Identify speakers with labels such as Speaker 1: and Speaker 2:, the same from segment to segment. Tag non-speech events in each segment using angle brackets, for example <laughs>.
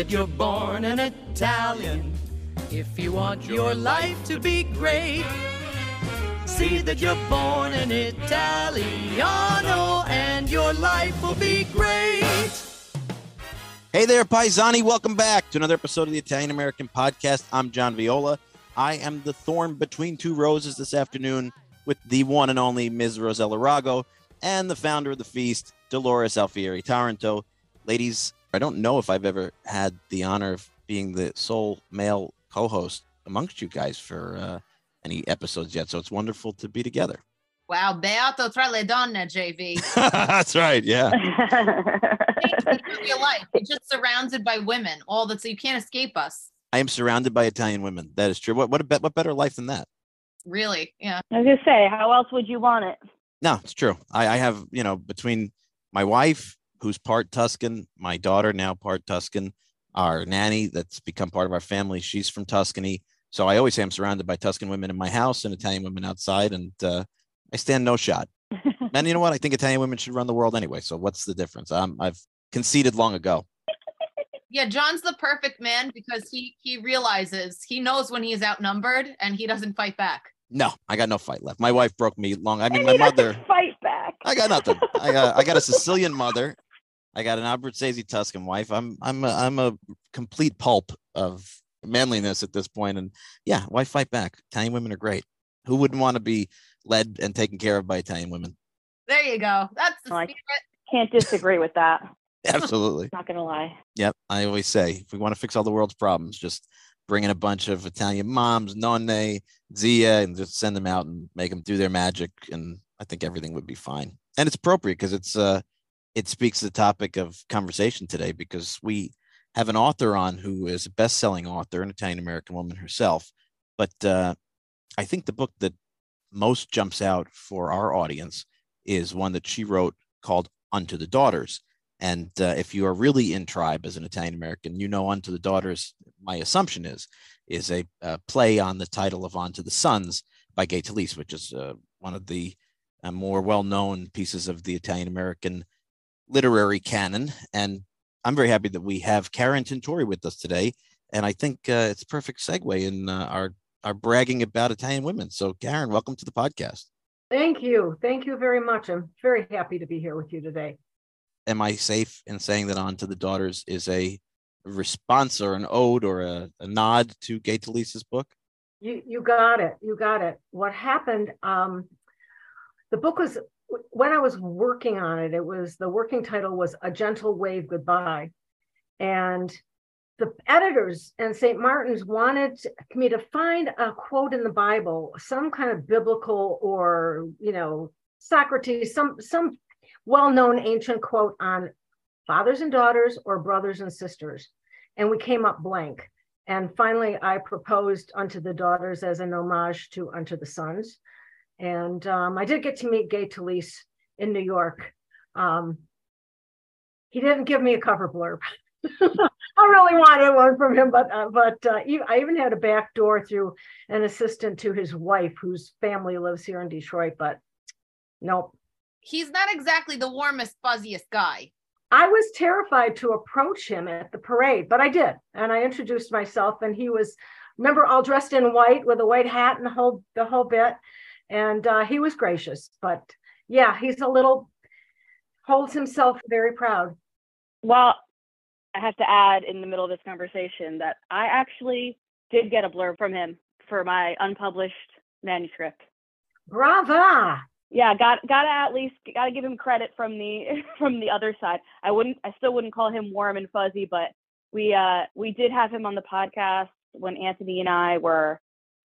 Speaker 1: that you're born an Italian. If you want your life to be great, see that you're born an Italiano and your life will be great.
Speaker 2: Hey there, Paisani. Welcome back to another episode of the Italian American Podcast. I'm John Viola. I am the thorn between two roses this afternoon with the one and only Ms. Rossella Rago and the founder of the feast, Dolores Alfieri Taranto. Ladies, I don't know if I've ever had the honor of being the sole male co host amongst you guys for uh, any episodes yet. So it's wonderful to be together.
Speaker 3: Wow, beato tra le donne, JV. <laughs>
Speaker 2: That's right. Yeah. <laughs>
Speaker 3: your life. You're just surrounded by women, all that, so you can't escape us.
Speaker 2: I am surrounded by Italian women. That is true. What what a, what better life than that?
Speaker 3: Really? Yeah.
Speaker 4: I was gonna say, how else would you want it?
Speaker 2: No, it's true. I, I have, you know, between my wife, who's part Tuscan, my daughter now part Tuscan, our nanny that's become part of our family, she's from Tuscany. So I always say I'm surrounded by Tuscan women in my house and Italian women outside, and uh, I stand no shot. <laughs> and you know what? I think Italian women should run the world anyway. So what's the difference? Um, I've conceded long ago. <laughs>
Speaker 3: Yeah, John's the perfect man because he he realizes he knows when he is outnumbered and he doesn't fight back.
Speaker 2: No, I got no fight left. My wife broke me long. I mean,
Speaker 4: And
Speaker 2: my
Speaker 4: he
Speaker 2: mother.
Speaker 4: fight back.
Speaker 2: I got nothing. I got I got a Sicilian mother. I got an Abruzzese Tuscan wife. I'm I'm a, I'm a complete pulp of manliness at this point. And yeah, why fight back? Italian women are great. Who wouldn't want to be led and taken care of by Italian women?
Speaker 3: There you go. That's the
Speaker 4: Like-
Speaker 3: secret.
Speaker 4: Can't disagree with that. <laughs>
Speaker 2: Absolutely.
Speaker 4: Not gonna lie.
Speaker 2: Yep. I always say if we want to fix all the world's problems, just bring in a bunch of Italian moms, nonne, Zia, and just send them out and make them do their magic. And I think everything would be fine. And it's appropriate because it's uh it speaks the topic of conversation today because we have an author on who is a best-selling author, an Italian American woman herself. But uh I think the book that most jumps out for our audience is one that she wrote called Unto the Daughters. And uh, if you are really in tribe as an Italian American, you know Unto the Daughters, my assumption is, is a, uh play on the title of Unto the Sons by Gay Talese, which is uh, one of the uh, more well-known pieces of the Italian American literary canon. And I'm very happy that we have Karen Tintori with us today. And I think uh, it's a perfect segue in uh, our, our bragging about Italian women. So Karen, welcome to the podcast.
Speaker 5: Thank you. Thank you very much. I'm very happy to be here with you today.
Speaker 2: am I safe in saying that Unto the Daughters is a response or an ode or a, a nod to Gay Talese's book?
Speaker 5: You you got it. You got it. What happened? Um, the book was when I was working on it. It was the working title was A Gentle Wave Goodbye, and the editors and St. Martin's wanted me to find a quote in the Bible, some kind of biblical or you know Socrates, some some well-known ancient quote on fathers and daughters or brothers and sisters, and we came up blank. And finally, I proposed unto the daughters as an homage to unto the sons. And um, I did get to meet Gay Talese in New York. Um, he didn't give me a cover blurb. <laughs> I really wanted one from him, but uh, but uh, I even had a back door through an assistant to his wife, whose family lives here in Detroit. But nope,
Speaker 3: He's not exactly the warmest, fuzziest guy.
Speaker 5: I was terrified to approach him at the parade, but I did. And I introduced myself and he was, remember, all dressed in white with a white hat and the whole, the whole bit. And uh, he was gracious, but yeah, he's a little, holds himself very proud.
Speaker 4: Well, I have to add in the middle of this conversation that I actually did get a blurb from him for my unpublished manuscript.
Speaker 5: Brava.
Speaker 4: Yeah, got gotta at least gotta give him credit from the <laughs> from the other side. I wouldn't I still wouldn't call him warm and fuzzy, but we uh we did have him on the podcast when Anthony and I were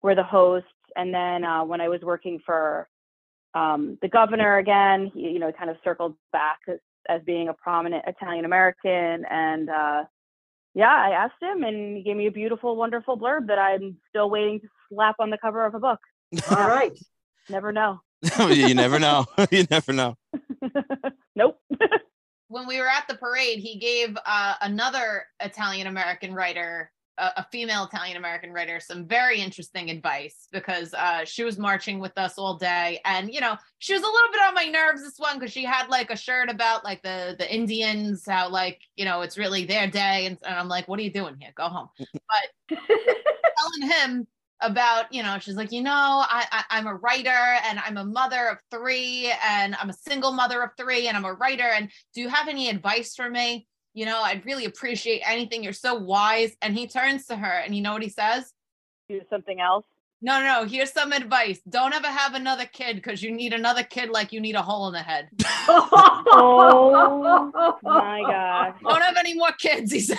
Speaker 4: were the hosts, and then uh, when I was working for um, the governor again, he you know kind of circled back as, as being a prominent Italian American, and uh, yeah, I asked him, and he gave me a beautiful, wonderful blurb that I'm still waiting to slap on the cover of a book. <laughs>
Speaker 5: All right.
Speaker 4: Never know. <laughs>
Speaker 2: you never know. <laughs> you never know.
Speaker 4: nope.
Speaker 3: When we were at the parade, he gave uh, another Italian American writer a, a female Italian American writer some very interesting advice because uh, she was marching with us all day, and you know she was a little bit on my nerves this one because she had like a shirt about like the the Indians, how like you know it's really their day, and, and I'm like, what are you doing here? Go home. <laughs> But telling him about you know she's like you know I, I am a writer and i'm a mother of three and i'm a single mother of three and i'm a writer and do you have any advice for me you know, I'd really appreciate anything. You're so wise. And he turns to her and you know what he says?
Speaker 4: Do something else.
Speaker 3: No, no, no. Here's some advice. Don't ever have another kid because you need another kid like you need a hole in the head. <laughs>
Speaker 4: oh my gosh. <laughs>
Speaker 3: Don't have any more kids, he said.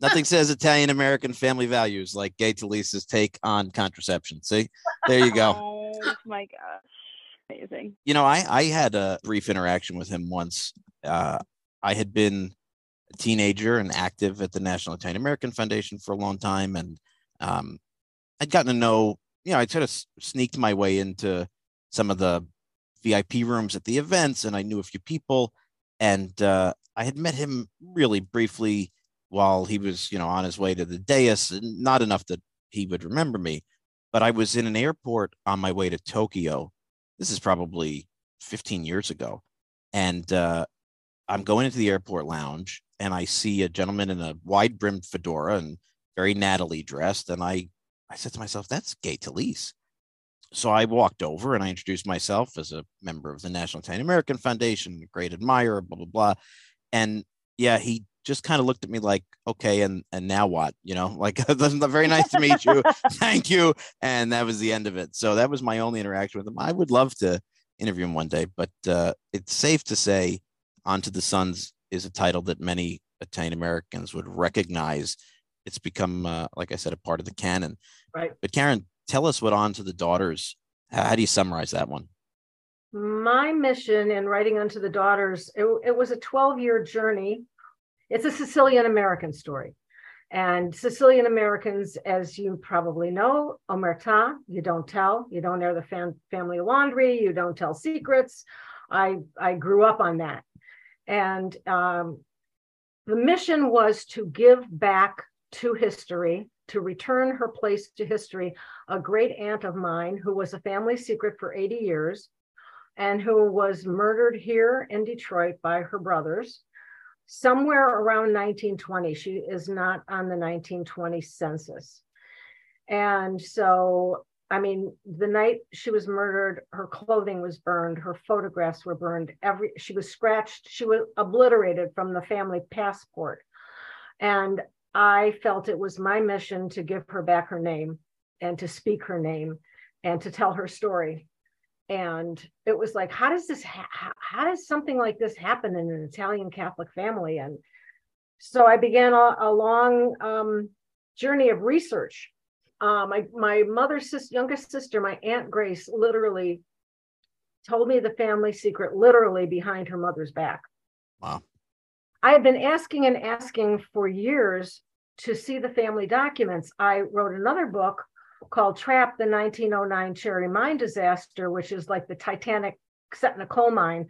Speaker 2: Nothing says Italian American family values like Gay Talese's take on contraception. See, there you go.
Speaker 4: Oh my gosh. Amazing.
Speaker 2: You know, I, I had a brief interaction with him once. Uh, I had been teenager and active at the National Italian American Foundation for a long time. And um, I'd gotten to know, you know, I'd sort of sneaked my way into some of the VIP rooms at the events and I knew a few people. And uh, I had met him really briefly while he was, you know, on his way to the dais, not enough that he would remember me. But I was in an airport on my way to Tokyo. This is probably 15 years ago. And uh, I'm going into the airport lounge and I see a gentleman in a wide brimmed fedora and very nattily dressed. And I, I said to myself, that's Gay Talese. So I walked over and I introduced myself as a member of the National Italian American Foundation, a great admirer, blah, blah, blah. And yeah, he just kind of looked at me like, okay, and and now what? You know, <laughs> like <laughs> very nice to meet you. <laughs> Thank you. And that was the end of it. So that was my only interaction with him. I would love to interview him one day, but uh, it's safe to say Unto the Sons is a title that many Italian Americans would recognize. It's become, uh, like I said, a part of the canon.
Speaker 5: Right.
Speaker 2: But Karen, tell us what Unto the Daughters. How, how do you summarize that one?
Speaker 5: My mission in writing Unto the Daughters, it, it was a 12 year journey. It's a Sicilian American story. And Sicilian Americans, as you probably know, omerta, you don't tell, you don't air the fam- family laundry, you don't tell secrets. I, I grew up on that. And um, the mission was to give back to history, to return her place to history. A great aunt of mine who was a family secret for 80 years and who was murdered here in Detroit by her brothers somewhere around 1920. She is not on the 1920 census. And so I mean, the night she was murdered, her clothing was burned, her photographs were burned, every she was scratched, she was obliterated from the family passport. And I felt it was my mission to give her back her name and to speak her name and to tell her story. And it was like, how does this, ha- how does something like this happen in an Italian Catholic family? And so I began a, a long um, journey of research uh, my my mother's sister, youngest sister, my aunt Grace, literally told me the family secret, literally behind her mother's back.
Speaker 2: Wow.
Speaker 5: I had been asking and asking for years to see the family documents. I wrote another book called Trap the 1909 Cherry Mine Disaster, which is like the Titanic set in a coal mine.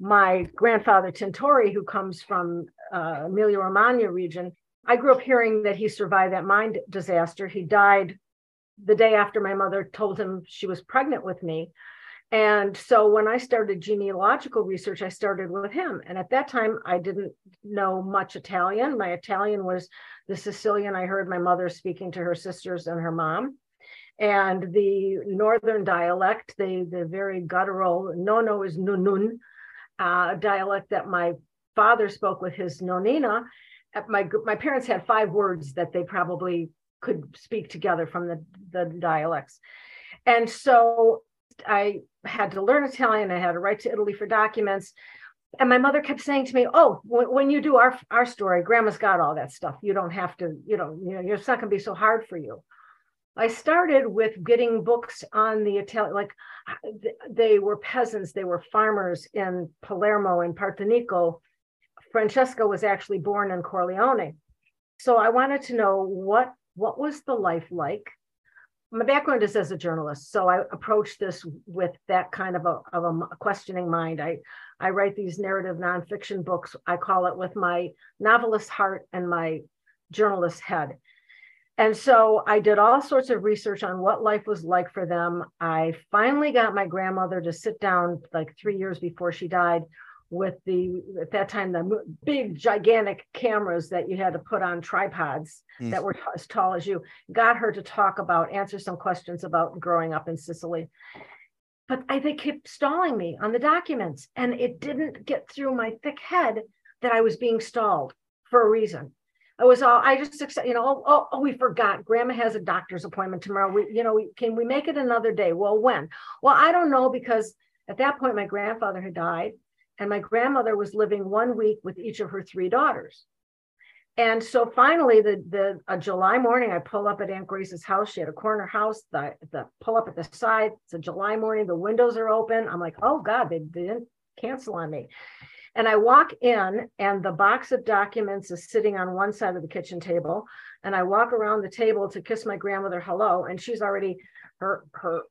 Speaker 5: My grandfather Tintori, who comes from uh, Emilia Romagna region, I grew up hearing that he survived that mine disaster. He died the day after my mother told him she was pregnant with me. And so when I started genealogical research, I started with him. And at that time, I didn't know much Italian. My Italian was the Sicilian I heard my mother speaking to her sisters and her mom. And the northern dialect, the, the very guttural, nono is nunun, uh, dialect that my father spoke with his nonina my my parents had five words that they probably could speak together from the the dialects. And so i had to learn italian i had to write to italy for documents. And my mother kept saying to me oh when, when you do our our story grandma's got all that stuff. You don't have to you know you know it's not going to be so hard for you. I started with getting books on the Italian, like they were peasants, they were farmers in Palermo and Partinico Francesca was actually born in Corleone. So I wanted to know what what was the life like. My background is as a journalist, so I approached this with that kind of a, of a questioning mind. I I write these narrative nonfiction books. I call it with my novelist heart and my journalist head. And so I did all sorts of research on what life was like for them. I finally got my grandmother to sit down like three years before she died with the, at that time, the big, gigantic cameras that you had to put on tripods mm. that were as tall as you. Got her to talk about, answer some questions about growing up in Sicily. But I, they kept stalling me on the documents, and it didn't get through my thick head that I was being stalled for a reason. I was all I just you know oh, oh, oh, we forgot grandma has a doctor's appointment tomorrow we you know we can we make it another day well when well I don't know because at that point my grandfather had died and my grandmother was living one week with each of her three daughters. And so finally the the a July morning I pull up at Aunt Grace's house. She had a corner house the the pull up at the side. It's a July morning. The windows are open. I'm like oh god they, they didn't cancel on me. And I walk in, and the box of documents is sitting on one side of the kitchen table. And I walk around the table to kiss my grandmother hello, and she's already her her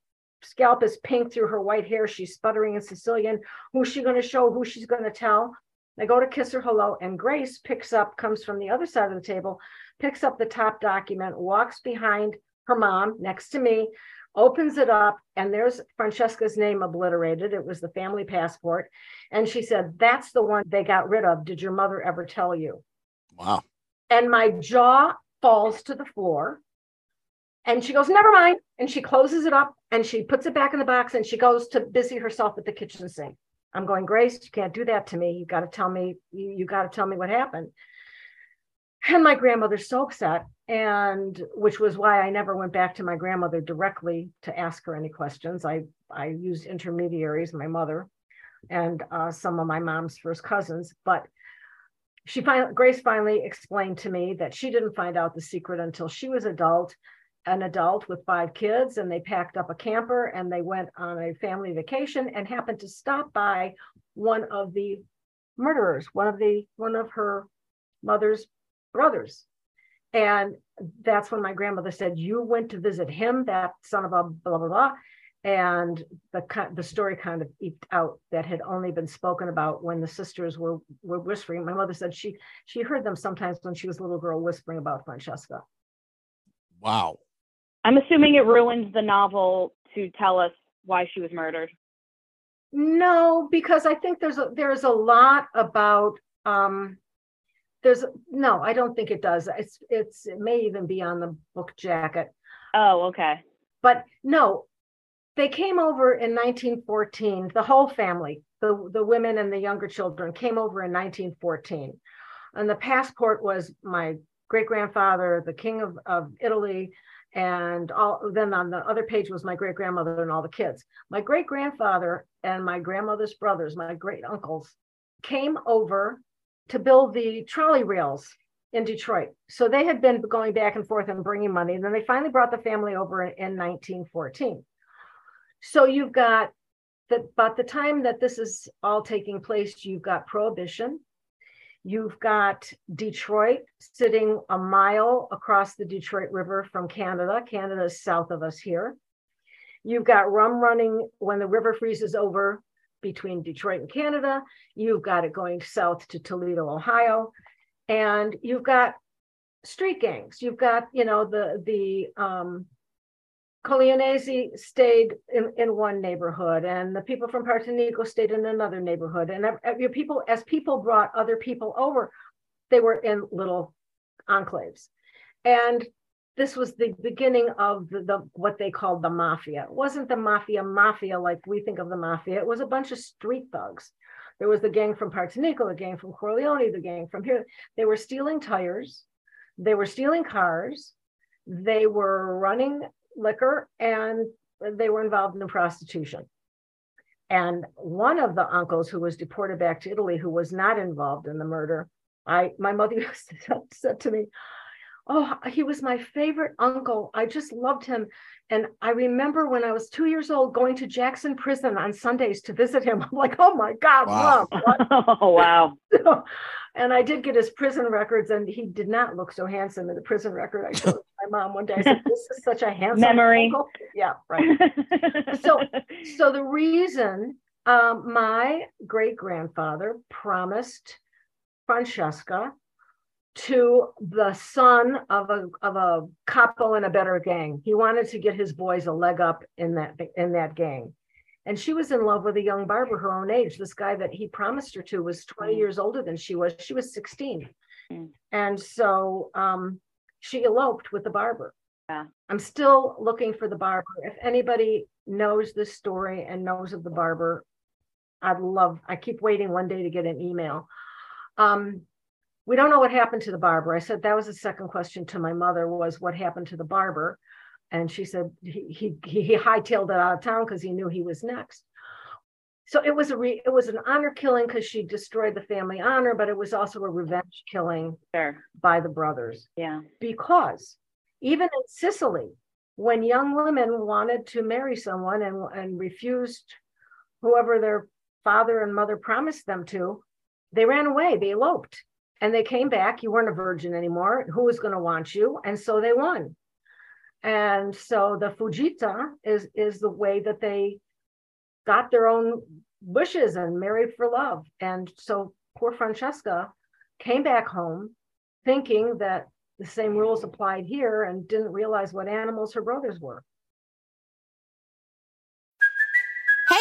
Speaker 5: scalp is pink through her white hair. She's sputtering in Sicilian. Who's she going to show? Who she's going to tell? I go to kiss her hello, and Grace picks up, comes from the other side of the table, picks up the top document, walks behind her mom next to me, opens it up, and there's Francesca's name obliterated. It was the family passport. And she said, That's the one they got rid of. Did your mother ever tell you?
Speaker 2: Wow.
Speaker 5: And my jaw falls to the floor. And she goes, Never mind. And she closes it up and she puts it back in the box and she goes to busy herself at the kitchen sink. I'm going, Grace, you can't do that to me. You got to tell me, you, you got to tell me what happened. And my grandmother's so upset and which was why I never went back to my grandmother directly to ask her any questions. I I used intermediaries, my mother, and uh, some of my mom's first cousins. But she finally, Grace finally explained to me that she didn't find out the secret until she was adult, an adult with five kids, and they packed up a camper and they went on a family vacation and happened to stop by one of the murderers, one of the one of her mother's brothers and that's when my grandmother said, You went to visit him, that son of a blah, blah, blah. And the, the story kind of eked out that had only been spoken about when the sisters were, were whispering. My mother said she she heard them sometimes when she was a little girl whispering about Francesca.
Speaker 2: Wow.
Speaker 4: I'm assuming it ruins the novel to tell us why she was murdered.
Speaker 5: No, because I think there's a there's a lot about um there's no, I don't think it does. It's it's it may even be on the book jacket.
Speaker 4: Oh, okay.
Speaker 5: But no, they came over in 1914. The whole family, the the women and the younger children, came over in 1914, and the passport was my great grandfather, the king of of Italy, and all. Then on the other page was my great grandmother and all the kids. My great grandfather and my grandmother's brothers, my great uncles, came over to build the trolley rails in Detroit. So they had been going back and forth and bringing money. And then they finally brought the family over in, in 1914. So you've got that, by the time that this is all taking place, you've got prohibition. You've got Detroit sitting a mile across the Detroit River from Canada. Canada is south of us here. You've got rum running when the river freezes over between Detroit and Canada. You've got it going south to Toledo, Ohio, and you've got street gangs. You've got, you know, the the um, Corleonesi stayed in, in one neighborhood, and the people from Partinico stayed in another neighborhood. And people, as people brought other people over, they were in little enclaves. And this was the beginning of the, the, what they called the mafia. It wasn't the mafia mafia like we think of the mafia. It was a bunch of street thugs. There was the gang from Partinico, the gang from Corleone, the gang from here. They were stealing tires, they were stealing cars, they were running liquor, and they were involved in prostitution. And one of the uncles who was deported back to Italy, who was not involved in the murder, I my mother <laughs> said to me, oh, he was my favorite uncle. I just loved him. And I remember when I was two years old going to Jackson Prison on Sundays to visit him. <laughs> I'm like, oh my God, wow. <laughs>
Speaker 4: oh, wow.
Speaker 5: and I did get his prison records, and he did not look so handsome in the prison record. I showed my mom one day. I said, This is such a handsome
Speaker 4: memory.
Speaker 5: Uncle. Yeah, right. so <laughs> so the reason um, my great grandfather promised Francesca to the son of a of a capo in a better gang. He wanted to get his boys a leg up in that in that gang. And she was in love with a young barber her own age. This guy that he promised her to was 20 mm. years older than she was. She was 16. Mm. And so um, she eloped with the barber.
Speaker 4: Yeah.
Speaker 5: I'm still looking for the barber. If anybody knows this story and knows of the barber, I'd love, I keep waiting one day to get an email. Um, we don't know what happened to the barber. I said that was the second question to my mother was what happened to the barber, and she said he he he hightailed it out of town because he knew he was next. So it was a re, it was an honor killing because she destroyed the family honor, but it was also a revenge killing
Speaker 4: sure.
Speaker 5: by the brothers.
Speaker 4: Yeah,
Speaker 5: because even in Sicily, when young women wanted to marry someone and and refused whoever their father and mother promised them to, they ran away. They eloped and they came back. You weren't a virgin anymore. Who was going to want you? And so they won. And so the fuitina is is the way that they got their own wishes and married for love. And so poor Francesca came back home thinking that the same rules applied here and didn't realize what animals her brothers were.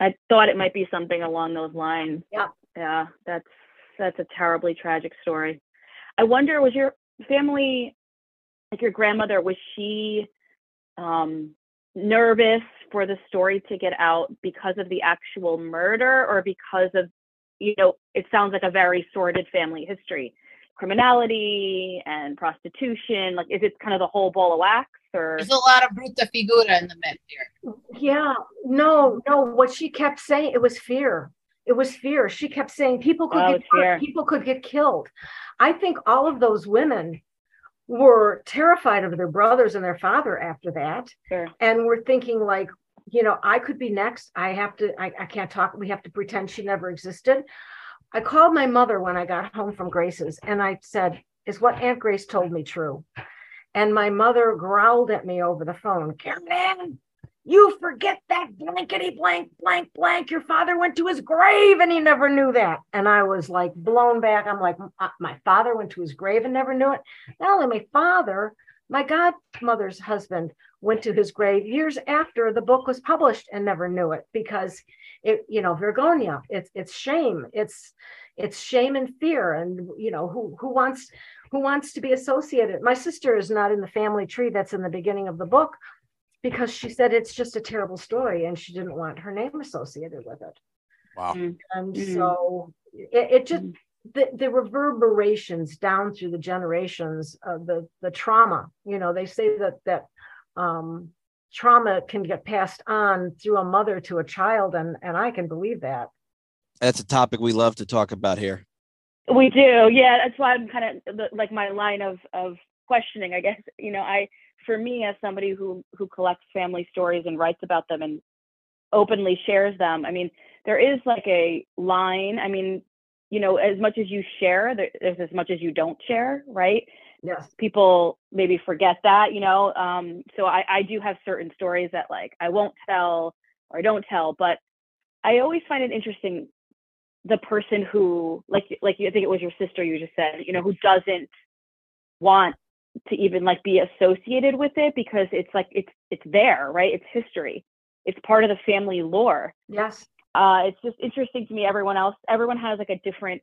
Speaker 4: I thought it might be something along those lines.
Speaker 5: Yeah.
Speaker 4: Yeah, that's that's a terribly tragic story. I wonder, was your family, like your grandmother, was she um, nervous for the story to get out because of the actual murder, or because of, you know, it sounds like a very sordid family history, criminality and prostitution. Like, is it kind of the whole ball of wax? or
Speaker 3: there's a lot of brutta figura in the mix here.
Speaker 5: Yeah, no, no. What she kept saying, it was fear. It was fear. She kept saying people could oh, get hurt, people could get killed. I think all of those women were terrified of their brothers and their father after that,
Speaker 4: sure.
Speaker 5: and were thinking like, you know, I could be next. I have to. I, I can't talk. We have to pretend she never existed. I called my mother when I got home from Grace's, and I said, "Is what Aunt Grace told me true?" And my mother growled at me over the phone, Karen, you forget that blankety blank, blank, blank. Your father went to his grave and he never knew that. And I was like blown back. I'm like, uh, my father went to his grave and never knew it. Not only my father, my godmother's husband went to his grave years after the book was published and never knew it because it, you know, vergogna, it's it's shame. It's it's shame and fear. And you know, who who wants who wants to be associated. My sister is not in the family tree that's in the beginning of the book because she said it's just a terrible story and she didn't want her name associated with it.
Speaker 2: Wow.
Speaker 5: Mm. And mm-hmm. so it, it just, mm-hmm. The, the reverberations down through the generations of the, the trauma, you know, they say that, that, um, trauma can get passed on through a mother to a child and and i can believe that
Speaker 2: that's a topic we love to talk about here
Speaker 4: we do, yeah. That's why I'm kind of like my line of of questioning. I guess you know, I for me as somebody who who collects family stories and writes about them and openly shares them. I mean, there is like a line. I mean, you know, as much as you share, there's as much as you don't share, right?
Speaker 5: Yes.
Speaker 4: People maybe forget that, you know. Um, so I I do have certain stories that like I won't tell or I don't tell, but I always find it interesting the person who like like I think it was your sister you just said, you know, who doesn't want to even like be associated with it because it's like it's it's there, right? It's history. It's part of the family lore.
Speaker 5: Yes.
Speaker 4: Uh it's just interesting to me everyone else everyone has like a different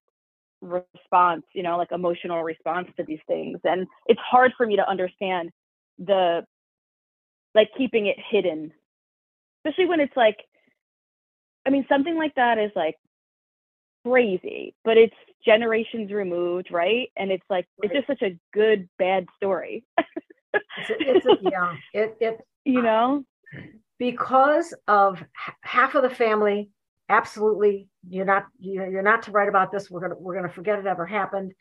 Speaker 4: response, you know, like emotional response to these things. And it's hard for me to understand the like keeping it hidden. Especially when it's like I mean something like that is like crazy, but it's generations removed, right? And it's like right. it's just such a good bad story.
Speaker 5: it's, a, it's a, yeah, it it <laughs>
Speaker 4: you know
Speaker 5: because of half of the family absolutely you're not you're not to write about this we're gonna we're gonna forget it ever happened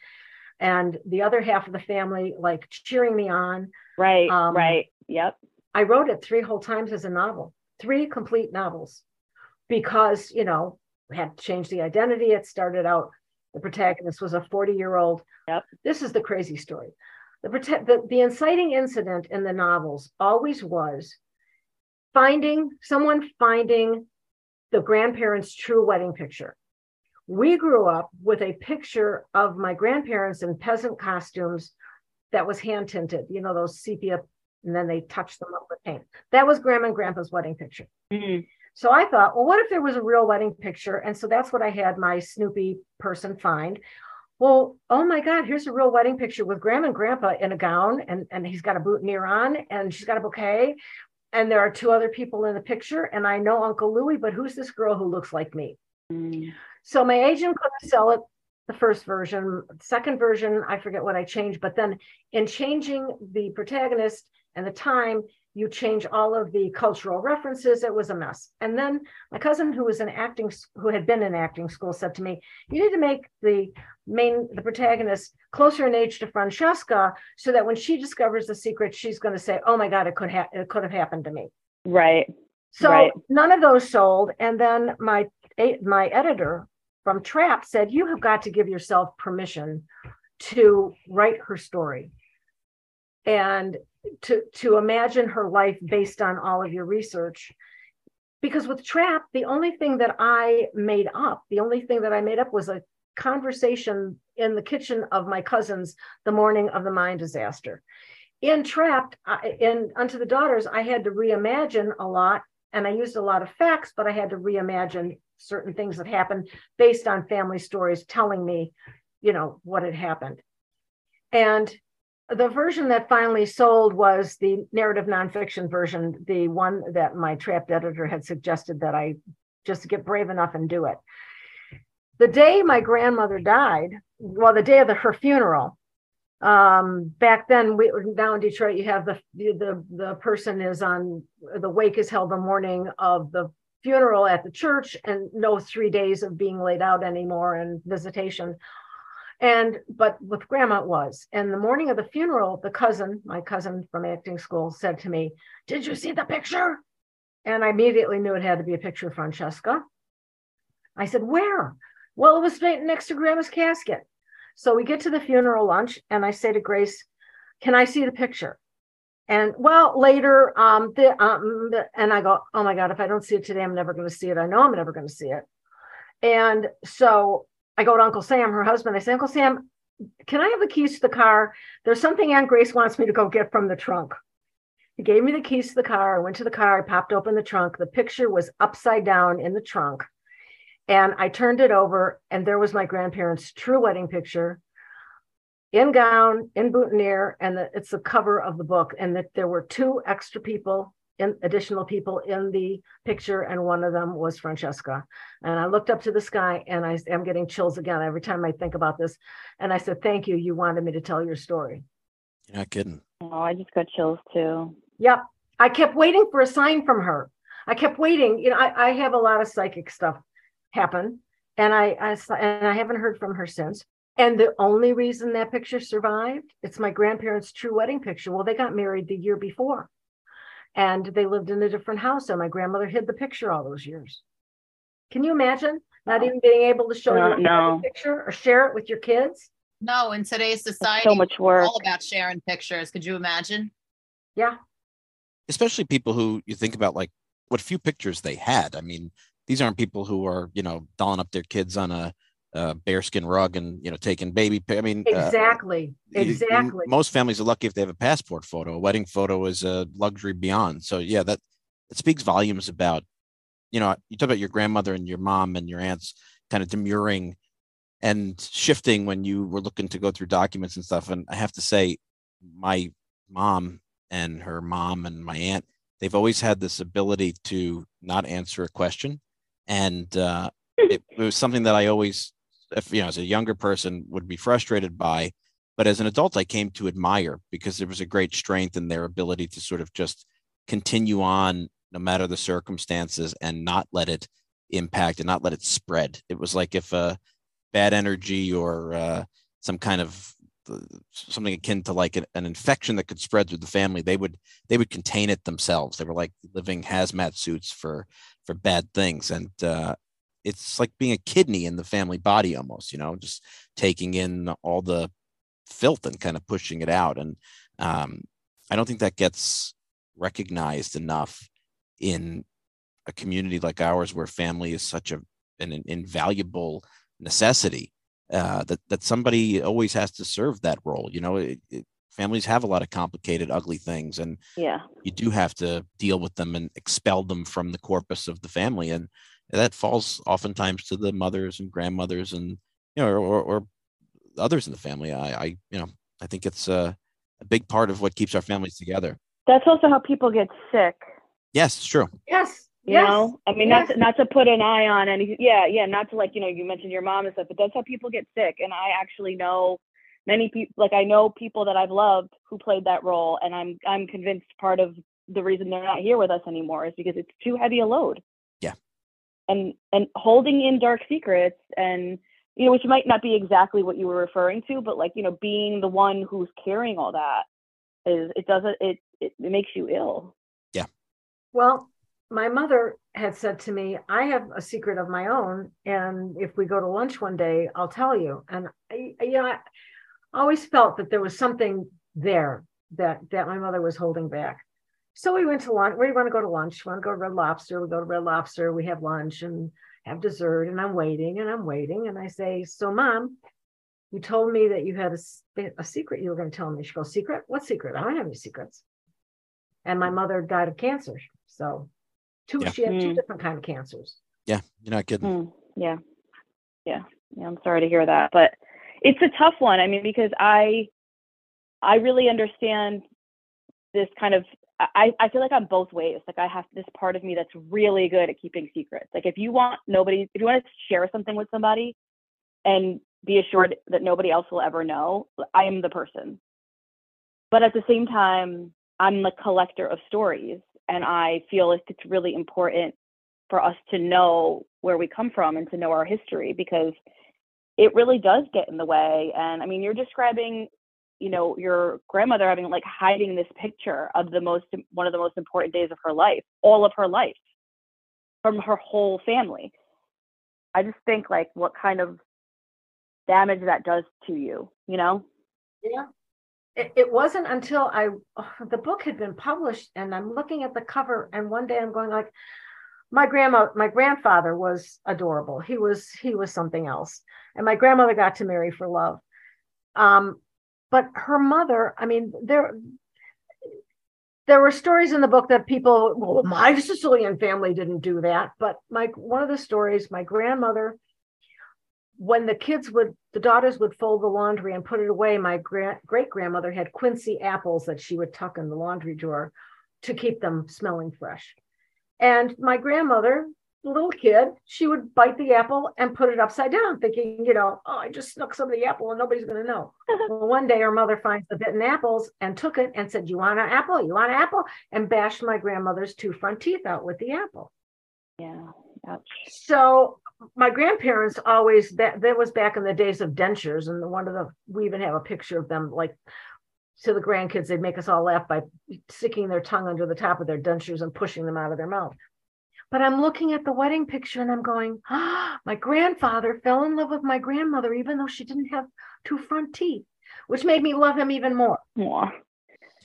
Speaker 5: and the other half of the family like cheering me on.
Speaker 4: Right,
Speaker 5: Um,
Speaker 4: right. Yep.
Speaker 5: I wrote it three whole times as a novel, three complete novels, because, you know, had to change the identity. It started out, the protagonist was a 40 year old.
Speaker 4: Yep.
Speaker 5: This is the crazy story. The, prote- the, the inciting incident in the novels always was finding someone finding the grandparents' true wedding picture. We grew up with a picture of my grandparents in peasant costumes that was hand tinted, you know, those sepia, and then they touched them up with paint. That was grandma and grandpa's wedding picture.
Speaker 4: Mhm.
Speaker 5: So I thought, well, what if there was a real wedding picture? And so that's what I had my Snoopy person find. Well, oh my God, here's a real wedding picture with grandma and grandpa in a gown, and, and he's got a boutonniere on, and she's got a bouquet. And there are two other people in the picture, and I know Uncle Louie, but who's this girl who looks like me?
Speaker 4: Mm.
Speaker 5: So my agent couldn't sell it the first version. Second version, I forget what I changed, but then in changing the protagonist and the time, you change all of the cultural references. It was a mess. And then my cousin, who was in acting, who had been in acting school, said to me, "You need to make the main, the protagonist, closer in age to Francesca, so that when she discovers the secret, she's going to say, "Oh my God, it could have, it could have happened to me."
Speaker 4: Right.
Speaker 5: So
Speaker 4: Right.
Speaker 5: none of those sold. And then my my editor from Trap said, "You have got to give yourself permission to write her story and to to imagine her life based on all of your research." Because with Trap, the only thing that I made up, the only thing that I made up was a conversation in the kitchen of my cousins the morning of the mine disaster. In Trapped, in Unto the Daughters, I had to reimagine a lot and I used a lot of facts, but I had to reimagine certain things that happened based on family stories telling me, you know, what had happened. And the version that finally sold was the narrative nonfiction version, the one that my trapped editor had suggested that I just get brave enough and do it. The day my grandmother died, well, the day of the, her funeral, um back then we now in detroit you have the the the person is on the wake is held the morning of the funeral at the church and no three days of being laid out anymore and visitation and but with grandma it was and the morning of the funeral the cousin my cousin from acting school said to me did you see the picture and i immediately knew it had to be a picture of francesca i said where well it was right next to grandma's casket so we get to the funeral lunch, and I say to Grace, "Can I see the picture?" And well, later, um, the, um, the, and I go, "Oh my God! If I don't see it today, I'm never going to see it. I know I'm never going to see it." And so I go to Uncle Sam, her husband. I say, "Uncle Sam, can I have the keys to the car? There's something Aunt Grace wants me to go get from the trunk." He gave me the keys to the car. I went to the car. I popped open the trunk. The picture was upside down in the trunk. And I turned it over, and there was my grandparents' true wedding picture in gown, in boutonniere, and the, it's the cover of the book. And that there were two extra people, in, additional people in the picture, and one of them was Francesca. And I looked up to the sky, and I am getting chills again every time I think about this. And I said, "Thank you. You wanted me to tell your story."
Speaker 2: You're not kidding.
Speaker 4: Oh, I just got chills too.
Speaker 5: Yep. I kept waiting for a sign from her. I kept waiting. You know, I, I have a lot of psychic stuff happen, and I, I s- and I haven't heard from her since. And the only reason that picture survived, it's my grandparents' true wedding picture. Well, they got married the year before, and they lived in a different house, and my grandmother hid the picture all those years. Can you imagine not even being able to show
Speaker 4: No,
Speaker 5: your
Speaker 4: no.
Speaker 5: picture or share it with your kids?
Speaker 3: No, in today's
Speaker 4: It's
Speaker 3: society,
Speaker 4: so much work.
Speaker 3: all about sharing pictures. Could you imagine?
Speaker 5: Yeah.
Speaker 2: especially people who you think about like what few pictures they had. I mean, these aren't people who are you know dolling up their kids on a, a bearskin rug and you know taking baby. I mean, uh,
Speaker 5: Exactly.
Speaker 2: you-
Speaker 5: exactly.
Speaker 2: most families are lucky if they have a passport photo. A wedding photo is a luxury beyond. So yeah, that it speaks volumes about you know you talk about your grandmother and your mom and your aunts kind of demurring and shifting when you were looking to go through documents and stuff. And I have to say, my mom and her mom and my aunt, they've always had this ability to not answer a question. And uh, <laughs> it, it was something that I always, if you know, as a younger person, would be frustrated by. But as an adult, I came to admire because there was a great strength in their ability to sort of just continue on no matter the circumstances and not let it impact and not let it spread. It was like if a bad energy or uh, some kind of something akin to like an, an, infection that could spread through the family they would they would contain it themselves they were like living hazmat suits for for bad things and uh, it's like being a kidney in the family body almost you know just taking in all the filth and kind of pushing it out and um, i don't think that gets recognized enough in a community like ours where family is such a an, an invaluable necessity uh, that that somebody always has to serve that role. You know, it, it, families have a lot of complicated, ugly things, and
Speaker 4: yeah,
Speaker 2: you do have to deal with them and expel them from the corpus of the family, and that falls oftentimes to the mothers and grandmothers and you know, or, or, or others in the family. I, I, you know, I think it's a, a big part of what keeps our families together.
Speaker 4: That's also how people get sick.
Speaker 2: Yes, it's true.
Speaker 5: Yes,
Speaker 4: you
Speaker 5: yes.
Speaker 4: know, I mean, yes. not to, not to put an eye on anything. Yeah, yeah, not to like you know, you mentioned your mom and stuff, but that's how people get sick. And I actually know many people. Like I know people that I've loved who played that role, and I'm I'm convinced part of the reason they're not here with us anymore is because it's too heavy a load.
Speaker 2: Yeah.
Speaker 4: And and holding in dark secrets and you know, which might not be exactly what you were referring to, but like you know, being the one who's carrying all that is it doesn't it it, it makes you ill.
Speaker 2: Yeah.
Speaker 5: Well, my mother had said to me, I have a secret of my own. And if we go to lunch one day, I'll tell you. And, I, you know, I always felt that there was something there that, that my mother was holding back. So we went to lunch. Where do you want to go to lunch? We want to go to Red Lobster. We go to Red Lobster. We have lunch and have dessert. And I'm waiting and I'm waiting. And I say, So, mom, you told me that you had a, a secret you were going to tell me. She goes, Secret? What secret? I don't have any secrets. And my mother died of cancer. So Two, yeah. she had mm. two different kind of cancers.
Speaker 2: Yeah, you're not kidding.
Speaker 4: Mm. Yeah, yeah, yeah. I'm sorry to hear that, but it's a tough one. I mean, because I, I really understand this kind of. I, I feel like I'm both ways. Like I have this part of me that's really good at keeping secrets. Like if you want nobody, if you want to share something with somebody, and be assured that nobody else will ever know, I am the person. But at the same time, I'm the collector of stories and I feel like it's really important for us to know where we come from and to know our history because it really does get in the way. And I mean, you're describing, you know, your grandmother having like hiding this picture of the most one of the most important days of her life, all of her life, from her whole family. I just think like what kind of damage that does to you, you know?
Speaker 5: Yeah it, it wasn't until I <sighs> the book had been published and I'm looking at the cover and one day I'm going like my grandma my grandfather was adorable he was he was something else and my grandmother got to marry for love um but her mother i mean there there were stories in the book that people well my <laughs> sicilian family didn't do that but my one of the stories my grandmother when the kids would the daughters would fold the laundry and put it away my great grandmother had quincy apples that she would tuck in the laundry drawer to keep them smelling fresh. And my grandmother little kid she would bite the apple and put it upside down thinking you know oh i just snuck some of the apple and nobody's going to know. <laughs> Well one day her mother finds the bitten apples and took it and said you want an apple? You want an apple? and bashed my grandmother's two front teeth out with the apple.
Speaker 4: Yeah Ouch.
Speaker 5: so my grandparents always that that was back in the days of dentures and one of the we even have a picture of them like to the grandkids they'd make us all laugh by sticking their tongue under the top of their dentures and pushing them out of their mouth but i'm looking at the wedding picture and i'm going ah, <gasps> my grandfather fell in love with my grandmother even though she didn't have two front teeth which made me love him even more.
Speaker 4: Yeah.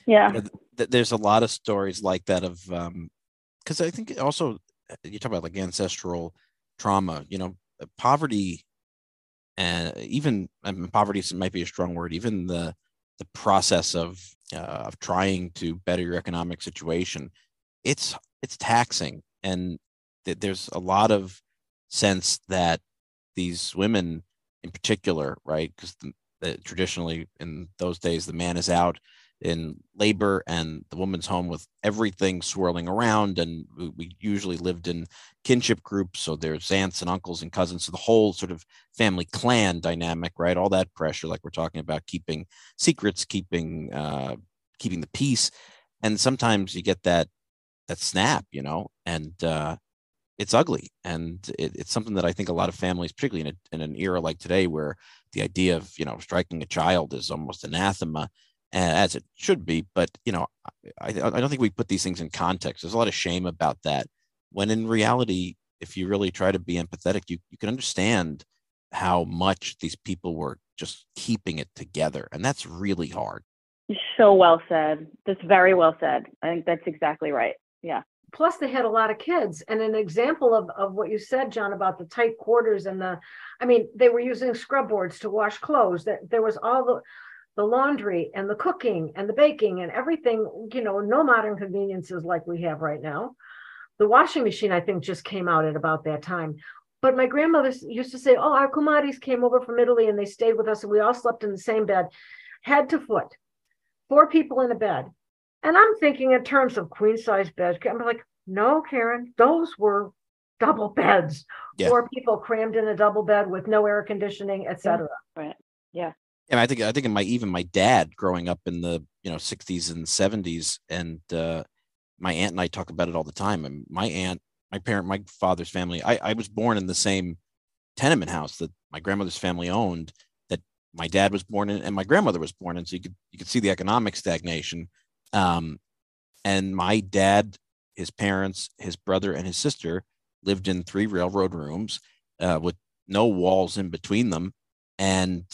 Speaker 4: Yeah
Speaker 2: there's a lot of stories like that of um because i think also you talk about like ancestral trauma you know uh, poverty and even I mean, poverty might be a strong word even the the process of uh, of trying to better your economic situation it's it's taxing and th- there's a lot of sense that these women in particular right because traditionally in those days the man is out in labor and the woman's home with everything swirling around and we usually lived in kinship groups so there's aunts and uncles and cousins so the whole sort of family clan dynamic right all that pressure like we're talking about keeping secrets keeping uh keeping the peace and sometimes you get that that snap you know and uh it's ugly and it, it's something that i think a lot of families particularly in, a, in, an era like today where the idea of you know striking a child is almost anathema as it should be but you know I, I don't think we put these things in context. There's a lot of shame about that when in reality if you really try to be empathetic you, you can understand how much these people were just keeping it together and that's really hard.
Speaker 4: So well said. That's very well said. I think that's exactly right yeah.
Speaker 5: Plus they had a lot of kids. And an example of, of what you said john about the tight quarters and the i mean they were using scrub boards to wash clothes. That there was all the the laundry and the cooking and the baking and everything you know no modern conveniences like we have right now. The washing machine i think just came out at about that time. But my grandmother used to say oh our kumaris came over from italy and they stayed with us and we all slept in the same bed head to foot four people in a bed and I'm thinking in terms of queen size beds. I'm like, no, Karen, those were double beds. Yeah. Four people crammed in a double bed with no air conditioning, etc.
Speaker 4: Right. Yeah.
Speaker 2: And I think I think in my even my dad growing up in the you know 60s and 70s, and uh, my aunt and I talk about it all the time. And my aunt, my parent, my father's family. I, I was born in the same tenement house that my grandmother's family owned. That my dad was born in, and my grandmother was born in. So you could you could see the economic stagnation um, and my dad, his parents, his brother, and his sister lived in three railroad rooms uh, with no walls in between them. And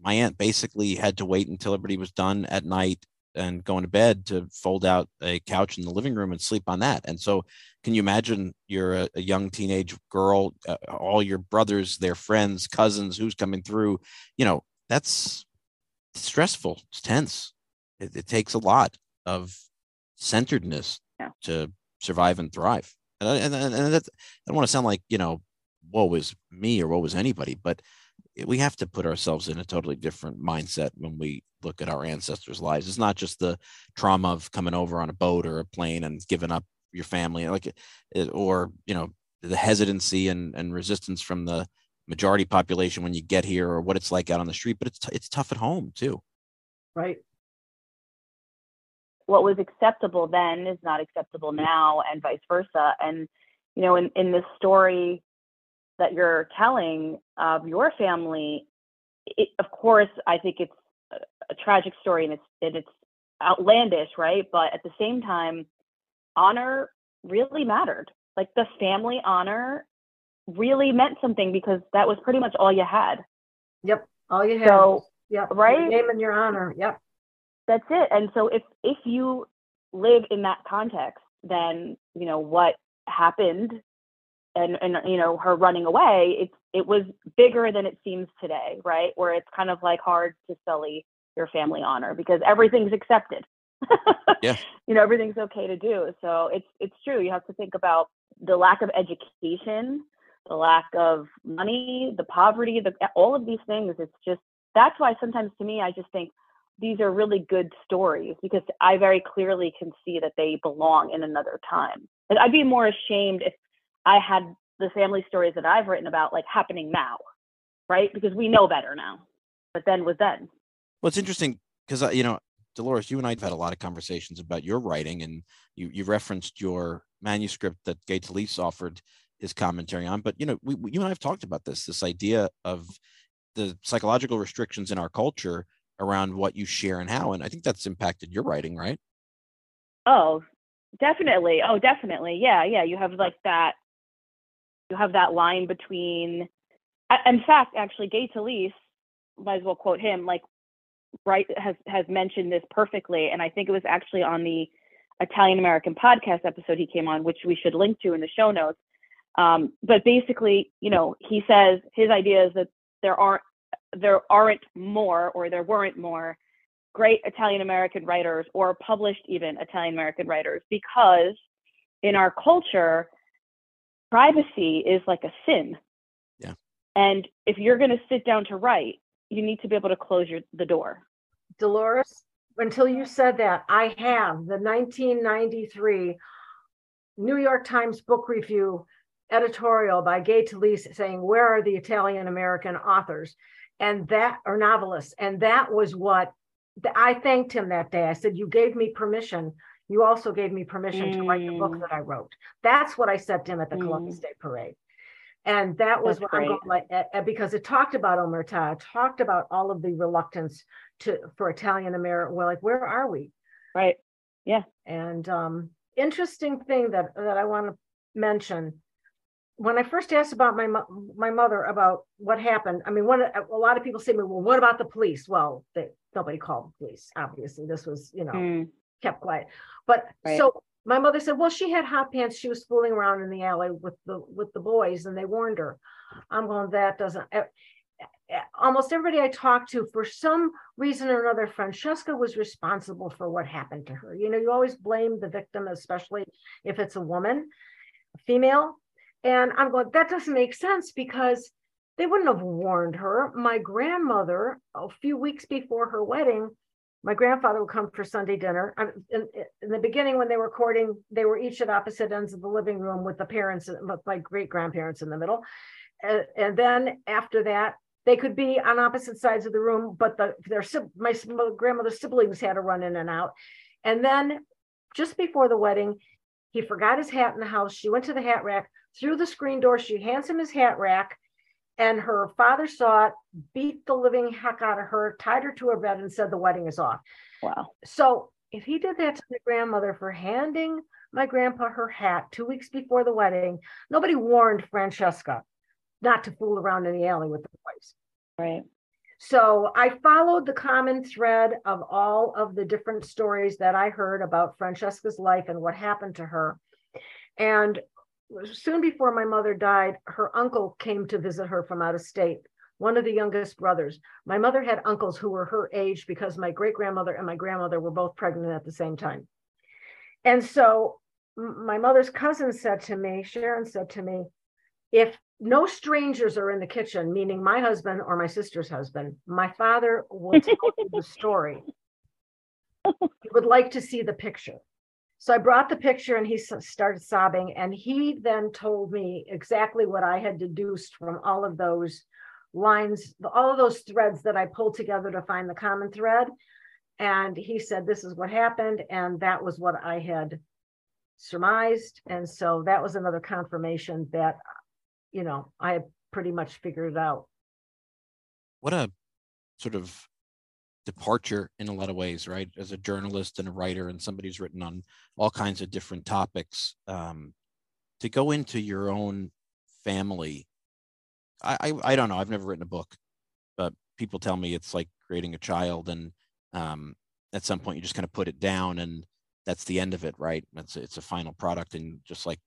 Speaker 2: my aunt basically had to wait until everybody was done at night and going to bed to fold out a couch in the living room and sleep on that. And so, can you imagine you're a, a young teenage girl, uh, all your brothers, their friends, cousins, who's coming through? You know, that's stressful. It's tense. It, it takes a lot of centeredness yeah. to survive and thrive. And, and, and that, I don't want to sound like, you know, what was me or what was anybody, but we have to put ourselves in a totally different mindset when we look at our ancestors' lives. It's not just the trauma of coming over on a boat or a plane and giving up your family, like, or you know, the hesitancy and, and resistance from the majority population when you get here, or what it's like out on the street. But it's t- it's tough at home too.
Speaker 5: Right
Speaker 4: what was acceptable then is not acceptable now and vice versa. And you know in, in this story that you're telling of your family it, of course i think it's a, a tragic story and it's and it's outlandish right? But at the same time honor really mattered. Like the family honor really meant something because that was pretty much all you had.
Speaker 5: Yep all you had. So, yep right? your name and your honor. Yep
Speaker 4: that's it and so if if you live in that context then you know what happened and and you know her running away it it was bigger than it seems today right? Where it's kind of like hard to sully your family honor because everything's accepted.
Speaker 2: Yeah. <laughs>
Speaker 4: You know everything's okay to do so it's it's true you have to think about the lack of education the lack of money the poverty the all of these things it's just that's why sometimes to me i just think these are really good stories because I very clearly can see that they belong in another time. And I'd be more ashamed if I had the family stories that I've written about like happening now, right? Because we know better now. But then was then.
Speaker 2: Well, it's interesting because you know, Dolores, you and I have had a lot of conversations about your writing, and you you referenced your manuscript that Gay Talese offered his commentary on. But you know, we, we you and I have talked about this this idea of the psychological restrictions in our culture around what you share and how. And I think that's impacted your writing, right?
Speaker 4: Oh, definitely. Oh, definitely. Yeah, yeah. You have like that. You have that line between. In fact, actually, Gay Talese, might as well quote him. Like, right has has mentioned this perfectly, and I think it was actually on the Italian American podcast episode he came on, which we should link to in the show notes. Um, but basically, you know, he says his idea is that there aren't there aren't more or there weren't more great Italian American writers or published even Italian American writers because in our culture, privacy is like a sin.
Speaker 2: Yeah.
Speaker 4: And if you're going to sit down to write, you need to be able to close your the door.
Speaker 5: Dolores, until you said that, I have the 1993 New York Times book review editorial by Gay Talese saying, Where are the Italian American authors? And that or novelists and that was what I thanked him that day. I said, "You gave me permission. you also gave me permission to write the book
Speaker 4: Mm.
Speaker 5: that I wrote. That's what I said to him at the Columbus
Speaker 4: Mm.
Speaker 5: Day Parade. And that was
Speaker 4: That's
Speaker 5: what I'm going like because it talked about Omerta, talked about all of the reluctance to for Italian American. We're like, where are we?
Speaker 4: Right. Yeah.
Speaker 5: And um, interesting thing that that I want to mention. When I first asked about my mo- my mother about what happened, I mean, one a lot of people say to me, "Well, what about the police?" Well, they, nobody called the police. Obviously, this was you know
Speaker 4: Mm.
Speaker 5: kept quiet. But
Speaker 4: Right.
Speaker 5: so my mother said, well, she had hot pants. She was fooling around in the alley with the with the boys, and they warned her. I'm going, that doesn't. Almost everybody I talked to, for some reason or another, Francesca was responsible for what happened to her. You know, you always blame the victim, especially if it's a woman, a female. And I'm going, that doesn't make sense because they wouldn't have warned her. My grandmother, a few weeks before her wedding, my grandfather would come for Sunday dinner. In, in the beginning, when they were courting, they were each at opposite ends of the living room with the parents, with my great grandparents in the middle. And, and then after that, they could be on opposite sides of the room, but the their my grandmother's siblings had to run in and out. And then just before the wedding, he forgot his hat in the house. She went to the hat rack, through the screen door. She hands him his hat rack, and her father saw it, beat the living heck out of her, tied her to her bed, and said the wedding is off.
Speaker 4: Wow.
Speaker 5: So if he did that to my grandmother for handing my grandpa her hat two weeks before the wedding, nobody warned Francesca not to fool around in the alley with the boys.
Speaker 4: Right.
Speaker 5: So I followed the common thread of all of the different stories that I heard about Francesca's life and what happened to her. And soon before my mother died, her uncle came to visit her from out of state, one of the youngest brothers. My mother had uncles who were her age because my great grandmother and my grandmother were both pregnant at the same time. And so my mother's cousin said to me, Sharon said to me, if no strangers are in the kitchen, meaning my husband or my sister's husband, my father will tell you the story. <laughs> He would like to see the picture. So I brought the picture and he started sobbing. And he then told me exactly what I had deduced from all of those lines, all of those threads that I pulled together to find the common thread. And he said, This is what happened. And that was what I had surmised. And so that was another confirmation that, you know, I had pretty much figured it out.
Speaker 2: what a sort of departure in a lot of ways, right? As a journalist and a writer and somebody who's written on all kinds of different topics, um, to go into your own family. I, I I don't know. I've never written a book, but people tell me it's like creating a child, and um, at some point you just kind of put it down, and that's the end of it, right? It's it's a final product, and just like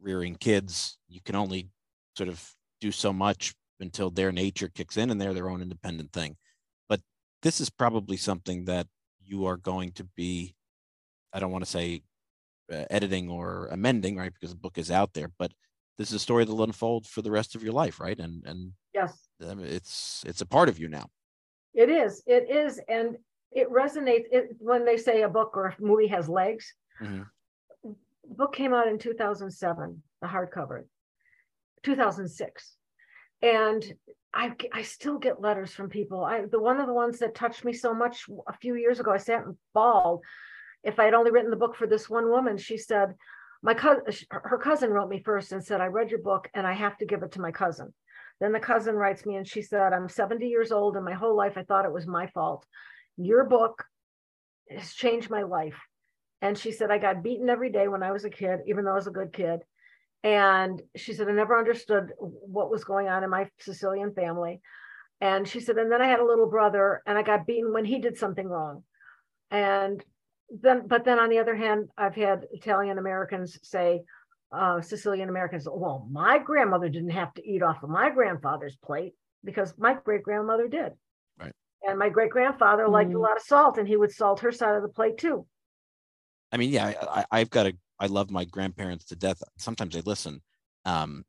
Speaker 2: rearing kids, you can only sort of do so much until their nature kicks in and they're their own independent thing. This is probably something that you are going to be, I don't want to say uh, editing or amending, right? Because the book is out there, but this is a story that will unfold for the rest of your life, right? And and
Speaker 5: Yes.
Speaker 2: it's it's a part of you now.
Speaker 5: It is. It is. And it resonates it, when they say a book or a movie has legs.
Speaker 2: Mhm.
Speaker 5: The book came out in 2007, the hardcover, 2006. And I, I still get letters from people. I, the one of the ones that touched me so much a few years ago, I sat and bawled. If I had only written the book for this one woman, she said, my cousin, her cousin wrote me first and said, I read your book and I have to give it to my cousin. Then the cousin writes me and she said, I'm 70 years old and my whole life I thought it was my fault. Your book has changed my life. And she said, I got beaten every day when I was a kid, even though I was a good kid. And she said, I never understood what was going on in my Sicilian family. And she said, and then I had a little brother and I got beaten when he did something wrong. And then, but then on the other hand, I've had Italian Americans say, uh, Sicilian Americans, well, my grandmother didn't have to eat off of my grandfather's plate because my great grandmother did.
Speaker 2: Right.
Speaker 5: And my great grandfather liked a
Speaker 4: Mhm.
Speaker 5: lot of salt and he would salt her side of the plate too.
Speaker 2: I mean, yeah, I, I- I've got a. I love my grandparents to death. Sometimes they listen, um,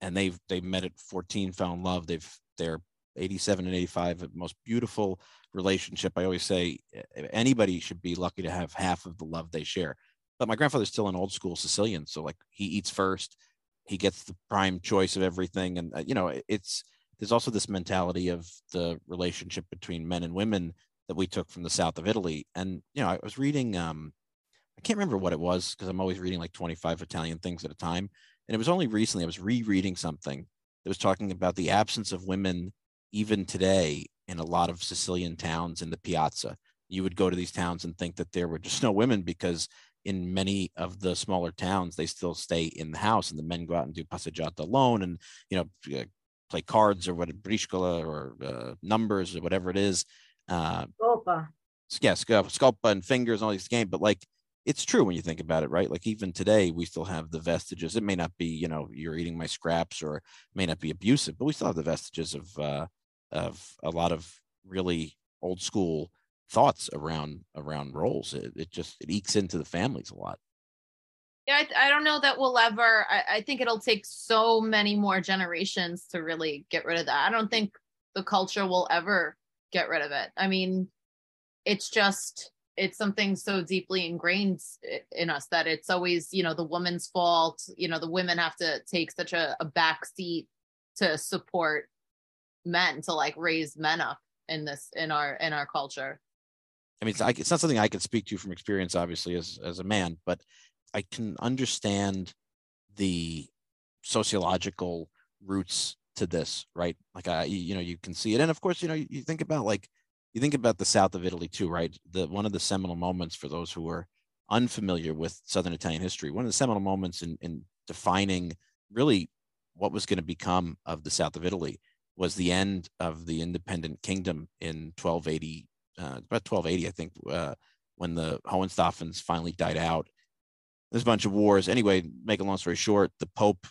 Speaker 2: and they've they met at 14, fell in love. They've they're 87 and 85, most beautiful relationship. I always say eh, anybody should be lucky to have half of the love they share. But my grandfather's still an old school Sicilian, so like he eats first, he gets the prime choice of everything, and uh, you know it's there's also this mentality of the relationship between men and women that we took from the south of Italy. And you know, I was reading um, can't remember what it was because I'm always reading like 25 Italian things at a time. And it was only recently I was rereading something that was talking about the absence of women even today in a lot of Sicilian towns in the piazza. You would go to these towns and think that there were just no women because in many of the smaller towns they still stay in the house and the men go out and do passeggiata alone and you know uh, play cards or what briscola or uh, numbers or whatever it is. Uh,
Speaker 5: Scopa.
Speaker 2: Yeah, scopa and fingers and all these games. But like it's true when you think about it, right? Like even today, we still have the vestiges. It may not be, you know, you're eating my scraps, or may not be abusive, but we still have the vestiges of uh, of a lot of really old school thoughts around around roles. It, it just it ekes into the families a lot.
Speaker 3: Yeah, I, I don't know that we'll ever. I, I think it'll take so many more generations to really get rid of that. I don't think the culture will ever get rid of it. I mean, it's just it's something so deeply ingrained in us that it's always you know the woman's fault you know the women have to take such a, a back seat to support men to like raise men up in this in our in our culture.
Speaker 2: I mean it's, it's not something i can speak to from experience obviously as as a man but i can understand the sociological roots to this right? Like i you know you can see it. And of course you know you, you think about like you think about the south of Italy too, right? The one of the seminal moments for those who are unfamiliar with Southern Italian history, one of the seminal moments in, in defining really what was going to become of the south of Italy was the end of the independent kingdom in 1280, uh, about 1280, I think, uh, when the Hohenstaufens finally died out. There's a bunch of wars. Anyway, make a long story short, the Pope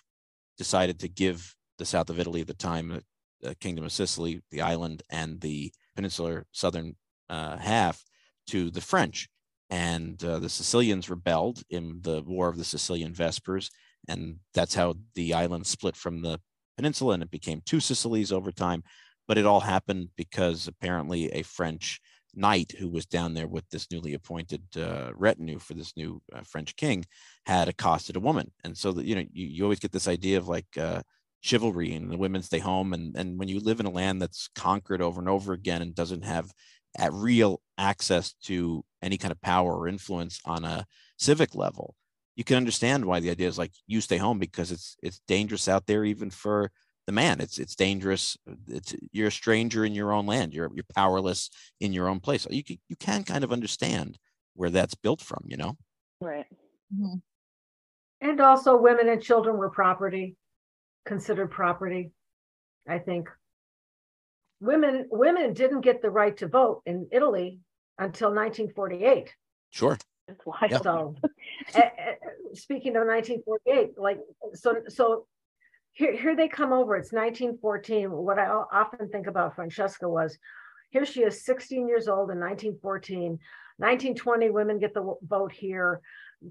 Speaker 2: decided to give the south of Italy at the time, the Kingdom of Sicily, the island, and the peninsular southern uh, half to the French. And uh, the Sicilians rebelled in the War of the Sicilian Vespers. And that's how the island split from the peninsula and it became two Sicilies over time. But it all happened because apparently a French knight who was down there with this newly appointed uh, retinue for this new uh, French king had accosted a woman. And so that, you know, you, you always get this idea of like, uh, chivalry and the women stay home. And and when you live in a land that's conquered over and over again and doesn't have at real access to any kind of power or influence on a civic level you can understand why the idea is like you stay home because it's it's dangerous out there even for the man. It's it's dangerous. It's you're a stranger in your own land. You're you're powerless in your own place. You can, you can kind of understand where that's built from you know?
Speaker 4: Right.
Speaker 3: Mm-hmm.
Speaker 5: and also women and children were property considered property. I think women women didn't get the right to vote in Italy until 1948.
Speaker 2: Sure.
Speaker 4: That's why.
Speaker 5: So, uh, <laughs> speaking of 1948, like so, so here here they come over. It's 1914. What I often think about Francesca was, here she is, 16 years old in 1914. 1920, women get the vote here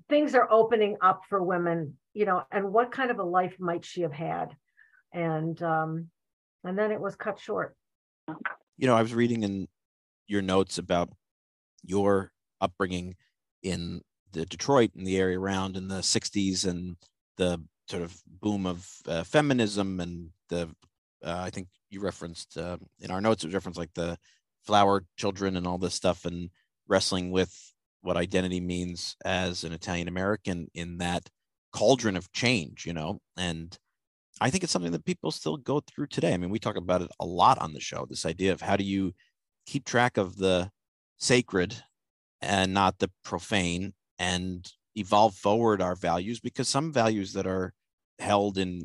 Speaker 5: things are opening up for women, you know, and what kind of a life might she have had? And um, and then it was cut short.
Speaker 2: You know, I was reading in your notes about your upbringing in the Detroit and the area around in the 60s and the sort of boom of uh, feminism and the uh, I think you referenced uh, in our notes it was referenced like the flower children and all this stuff and wrestling with what identity means as an Italian American in that cauldron of change, you know, and I think it's something that people still go through today. I mean, we talk about it a lot on the show this idea of how do you keep track of the sacred and not the profane and evolve forward our values because some values that are held in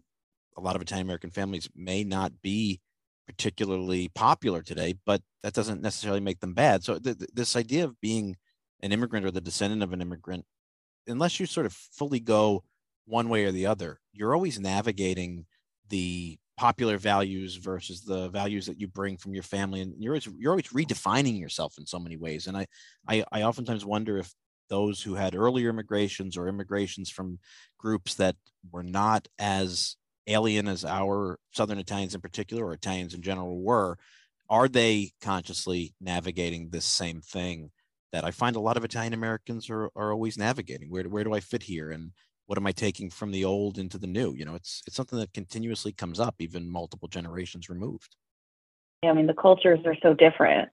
Speaker 2: a lot of Italian American families may not be particularly popular today, but that doesn't necessarily make them bad. So, th- th- this idea of being an immigrant or the descendant of an immigrant, unless you sort of fully go one way or the other, you're always navigating the popular values versus the values that you bring from your family, and you're always, you're always redefining yourself in so many ways. And I, I, I oftentimes wonder if those who had earlier immigrations or immigrations from groups that were not as alien as our Southern Italians in particular, or Italians in general, were, are they consciously navigating this same thing? That I find a lot of Italian Americans are, are always navigating. Where, where do I fit here? And what am I taking from the old into the new? You know, it's it's something that continuously comes up, even multiple generations removed.
Speaker 4: Yeah, I mean the cultures are so different.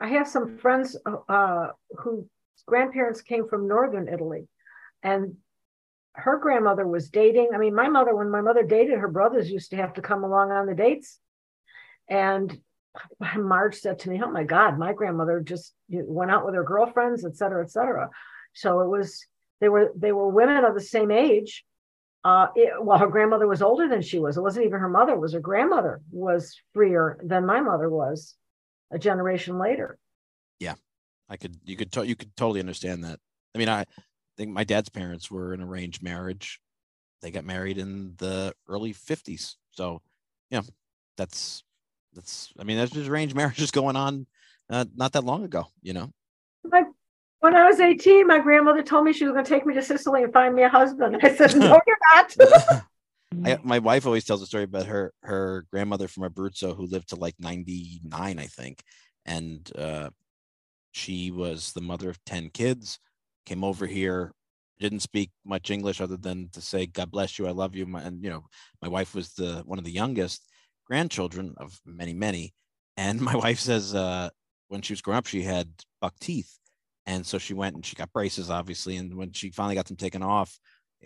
Speaker 5: I have some friends uh, who grandparents came from northern Italy, and her grandmother was dating. I mean, my mother, when my mother dated, her brothers used to have to come along on the dates. And <sighs> Marge said to me, "Oh my God, my grandmother just went out with her girlfriends, et cetera, et cetera." So it was they were they were women of the same age. Uh, it, well, her grandmother was older than she was. It wasn't even her mother; it was her grandmother was freer than my mother was, a generation later.
Speaker 2: Yeah, I could you could to, you could totally understand that. I mean, I think my dad's parents were an arranged marriage. They got married in the early fifties, so yeah, that's that's I mean, there's arranged marriages <laughs> going on uh, not that long ago, you know.
Speaker 5: My, when I was 18, my grandmother told me she was going to take me to Sicily and find me a husband. I said, <laughs> "No, you're not." <laughs>
Speaker 2: I, my wife always tells a story about her her grandmother from Abruzzo who lived to like 99, I think, and uh, she was the mother of 10 kids. Came over here, didn't speak much English other than to say "God bless you, I love you," and you know, my wife was the one of the youngest grandchildren of many, many. And my <laughs> wife says uh, when she was growing up, she had buck teeth. And so she went and she got braces, obviously. And when she finally got them taken off,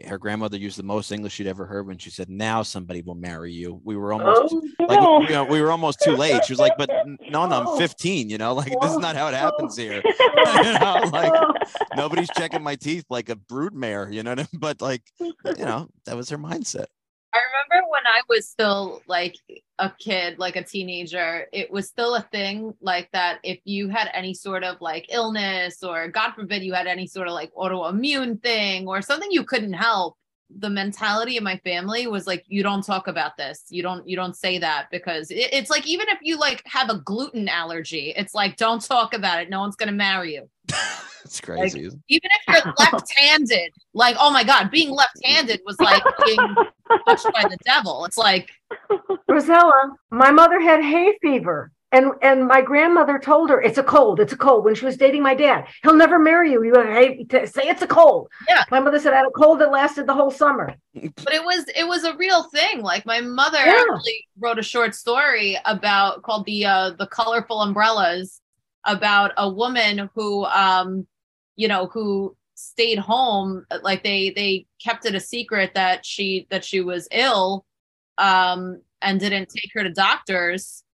Speaker 2: her grandmother used the most English she'd ever heard when she said, "Now somebody will marry you." We were almost
Speaker 4: Oh,
Speaker 2: like you know, we were almost too late. She was like, "But no, no, I'm <laughs> 15. You know, like this is not how it happens here. <laughs> you know, like nobody's checking my teeth like a brood mare. You know, what I mean? but like you know, that was her mindset.
Speaker 3: I remember when I was still like a kid, like a teenager, it was still a thing like that. If you had any sort of like illness, or God forbid, you had any sort of like autoimmune thing or something you couldn't help, the mentality of my family was like, you don't talk about this. You don't, you don't say that because it, it's like, even if you like have a gluten allergy, it's like, don't talk about it. No one's going to marry you. <laughs>
Speaker 2: it's crazy. isn't
Speaker 3: Even if you're <laughs> left-handed, like, oh my God, being left-handed was like being touched by the devil. It's like,
Speaker 5: Rossella, my mother had hay fever. And and my grandmother told her it's a cold, it's a cold. When she was dating my dad, he'll never marry you. You have hay- to say it's a cold.
Speaker 3: Yeah.
Speaker 5: My mother said I had a cold that lasted the whole summer.
Speaker 3: but it was it was a real thing. Like my mother
Speaker 5: Yeah.
Speaker 3: actually wrote a short story about called the uh the colorful umbrellas about a woman who um you know who stayed home like they they kept it a secret that she that she was ill um and didn't take her to doctors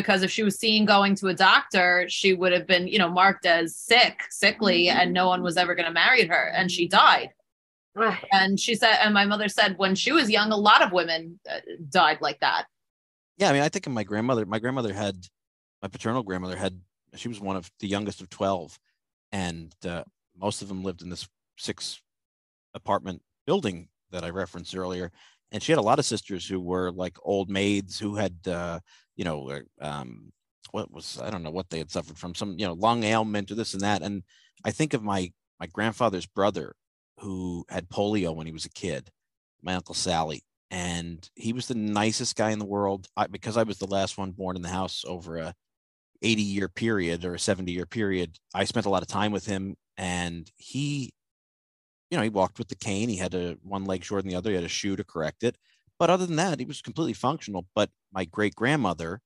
Speaker 3: because if she was seen going to a doctor she would have been you know marked as sick sickly and no one was ever going to marry her and she died
Speaker 5: Ah,
Speaker 3: and she said and my mother said when she was young a lot of women uh, died like that
Speaker 2: Yeah, I mean, I think of my grandmother. My grandmother had, my paternal grandmother had. She was one of the youngest of twelve, and uh, most of them lived in this six apartment building that I referenced earlier. And she had a lot of sisters who were like old maids who had, uh, you know, um, what was I don't know what they had suffered from some you know lung ailment or this and that. And I think of my my grandfather's brother who had polio when he was a kid, my uncle Sally, and he was the nicest guy in the world I, because I was the last one born in the house over a 80 year period or a 70 year period. I spent a lot of time with him, and he, you know, he walked with the cane. He had a one leg shorter than the other. He had a shoe to correct it, but other than that, he was completely functional. But my great grandmother,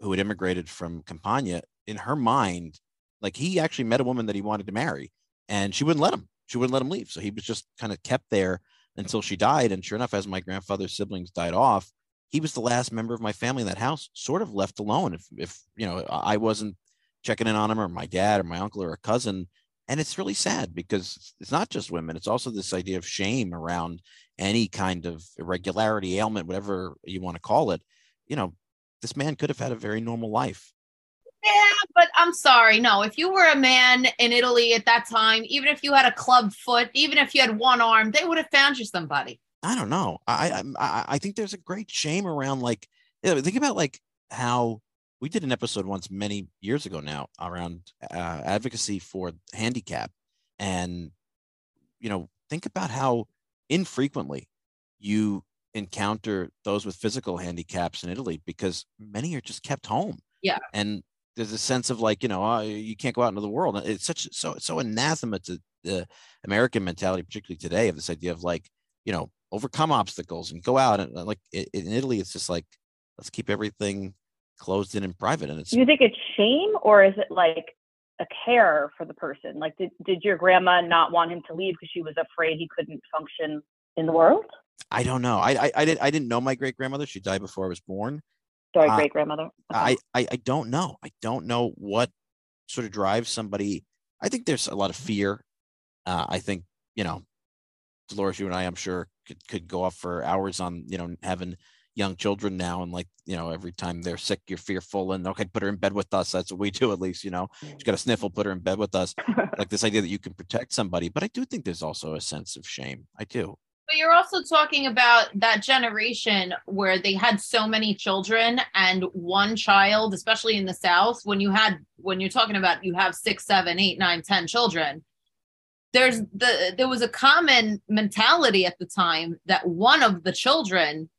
Speaker 2: who had immigrated from Campania, in her mind, like he actually met a woman that he wanted to marry, and she wouldn't let him. She wouldn't let him leave. So he was just kind of kept there until she died. And sure enough, as my grandfather's siblings died off, he was the last member of my family in that house, sort of left alone. If if you know I wasn't checking in on him, or my dad, or my uncle, or a cousin, and it's really sad because it's not just women; it's also this idea of shame around any kind of irregularity, ailment, whatever you want to call it. You know, this man could have had a very normal life.
Speaker 3: yeah but i'm sorry no if you were a man in italy at that time even if you had a club foot even if you had one arm they would have found you somebody
Speaker 2: I don't know. I I I- think there's a great shame around like you know, think about like how we did an episode once many years ago now around uh, advocacy for handicap, and you know think about how infrequently you encounter those with physical handicaps in Italy because many are just kept home.
Speaker 3: Yeah.
Speaker 2: and there's a sense of like you know oh, you can't go out into the world. It's such so so anathema to the American mentality, particularly today, of this idea of like you know overcome obstacles and go out and like in Italy, it's just like let's keep everything closed in and private, and it's
Speaker 4: Do you think it's shame or is it like a care for the person? Like, did did your grandma not want him to leave because she was afraid he couldn't function in the world?
Speaker 2: I don't know. I I, I didn't I didn't know my great grandmother. She died before I was born.
Speaker 4: Sorry,
Speaker 2: Uh,
Speaker 4: great grandmother.
Speaker 2: I, I I don't know. I don't know what sort of drives somebody. I think there's a lot of fear. Uh, I think you know, Dolores, you and I, I'm sure could could go off for hours on you know having young children now and like you know every time they're sick you're fearful and okay put her in bed with us. That's what we do at least you know? She's got a sniffle put her in bed with us. <laughs> Like this idea that you can protect somebody but i do think there's also a sense of shame. I do.
Speaker 3: But you're also talking about that generation where they had so many children and one child, especially in the South, when you had when you're talking about you have six, seven, eight, nine, ten children, there's the there was a common mentality at the time that one of the children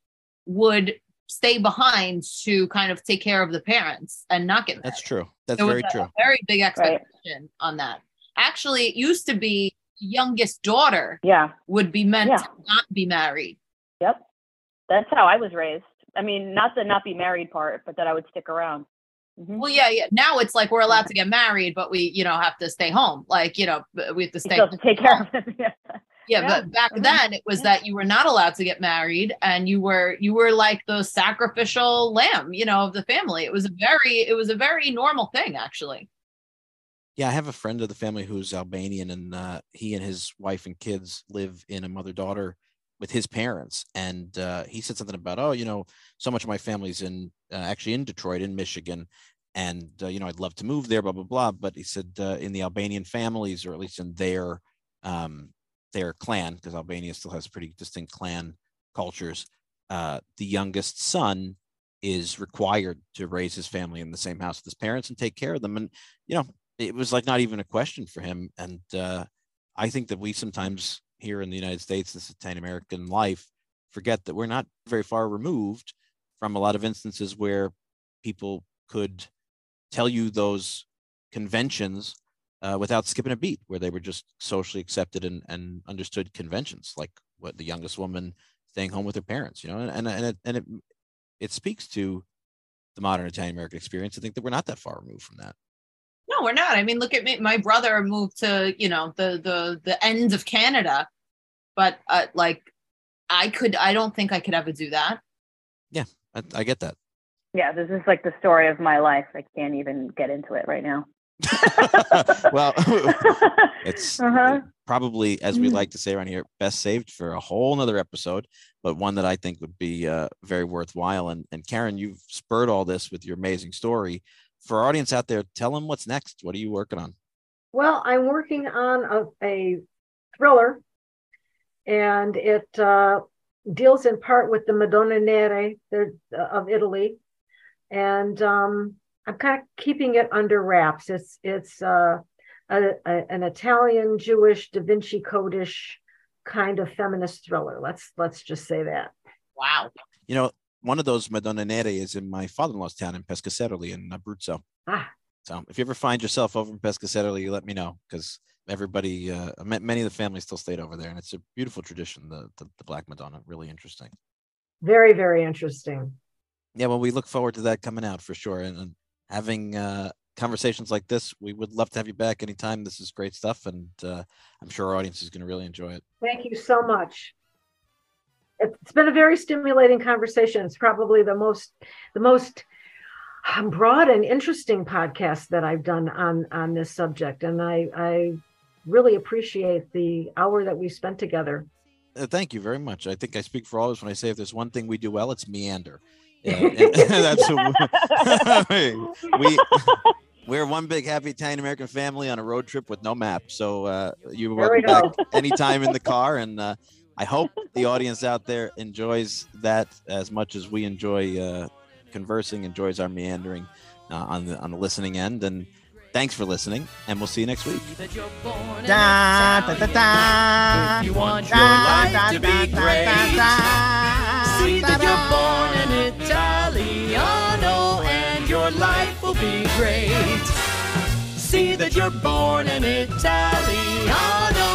Speaker 3: would stay behind to kind of take care of the parents and not get
Speaker 2: that's
Speaker 3: married.
Speaker 2: true that's
Speaker 3: There was
Speaker 2: very
Speaker 3: a
Speaker 2: true
Speaker 3: very big expectation on that. Actually, it used to be youngest daughter
Speaker 4: yeah.
Speaker 3: would be meant
Speaker 4: Yeah.
Speaker 3: to not be married.
Speaker 4: Yep. That's how I was raised. I mean, not the not be married part, but that I would stick around. Mhm.
Speaker 3: Well, yeah, yeah. Now it's like we're allowed to get married, but we, you know, have to stay home. Like, you know, we have to stay.
Speaker 4: still have to take care of them. <laughs> Yeah.
Speaker 3: Yeah,
Speaker 4: Yeah.
Speaker 3: but back
Speaker 4: Mhm.
Speaker 3: then it was
Speaker 4: Yeah.
Speaker 3: that you were not allowed to get married, and you were you were like the sacrificial lamb, you know, of the family. It was a very it was a very normal thing, actually.
Speaker 2: Yeah, I have a friend of the family who's Albanian, and uh, he and his wife and kids live in a mother daughter with his parents. And uh, he said something about, oh, you know, so much of my family's in uh, actually in Detroit, in Michigan, and uh, you know, I'd love to move there, blah blah blah. But he said uh, in the Albanian families, or at least in their um, their clan, because Albania still has pretty distinct clan cultures, uh, the youngest son is required to raise his family in the same house with his parents and take care of them. And you know, it was like not even a question for him. And uh, I think that we sometimes here in the United States, this Italian American life, forget that we're not very far removed from a lot of instances where people could tell you those conventions uh, without skipping a beat, where they were just socially accepted and, and understood conventions, like what the youngest woman staying home with her parents, you know, and and and it, and it it speaks to the modern Italian American experience. I think that we're not that far removed from that.
Speaker 3: No, we're not. I mean, look at me. My brother moved to, you know, the the the end of Canada, but uh, like I could I don't think I could ever do that.
Speaker 2: I, I get that.
Speaker 4: Yeah, this is like the story of my life. I can't even get into it right now. <laughs>
Speaker 2: well, <laughs> it's
Speaker 4: Uh-huh.
Speaker 2: probably, as we
Speaker 4: Mm.
Speaker 2: like to say around here, best saved for a whole nother episode, but one that I think would be uh, very worthwhile. And, and Karen, you've spurred all this with your amazing story. For our audience out there, tell them what's next. What are you working on?
Speaker 5: Well, I'm working on a, a thriller, and it uh, deals in part with the Madonna Nere of Italy, and um, I'm kind of keeping it under wraps. It's it's uh, a, a, an Italian Jewish Da Vinci Codish kind of feminist thriller. Let's let's just say that.
Speaker 3: Wow.
Speaker 2: You know, one of those Madonna Nere is in my father-in-law's town in Pescasseroli in Abruzzo.
Speaker 5: Ah,
Speaker 2: So if you ever find yourself over in Pescasseroli, you let me know because everybody, uh, many of the families still stayed over there, and it's a beautiful tradition. The the, the Black Madonna, really interesting.
Speaker 5: very very interesting.
Speaker 2: Yeah, well, we look forward to that coming out for sure, and, and having uh, conversations like this. We would love to have you back anytime. This is great stuff, and uh, I'm sure our audience is going to really enjoy it.
Speaker 5: Thank you so much. It's been a very stimulating conversation. It's probably the most the most broad and interesting podcast that I've done on on this subject, and I I really appreciate the hour that we spent together.
Speaker 2: Uh, thank you very much. I think I speak for all of us when I say if there's one thing we do well, it's meander. Yeah, and <laughs> that's what <laughs> <laughs> we we're one big happy Italian American family on a road trip with no map. So uh, you're
Speaker 5: There we
Speaker 2: welcome back anytime in the car, and uh, I hope the audience out there enjoys that as much as we enjoy uh, conversing, enjoys our meandering uh, on the on the listening end. And thanks for listening, and we'll see you next week.
Speaker 1: you're born in
Speaker 6: Da, da, da, da.
Speaker 1: If you want your life to be great,
Speaker 6: da, da,
Speaker 1: see that you're born in Italiano and your life will be great. See that you're born in Italiano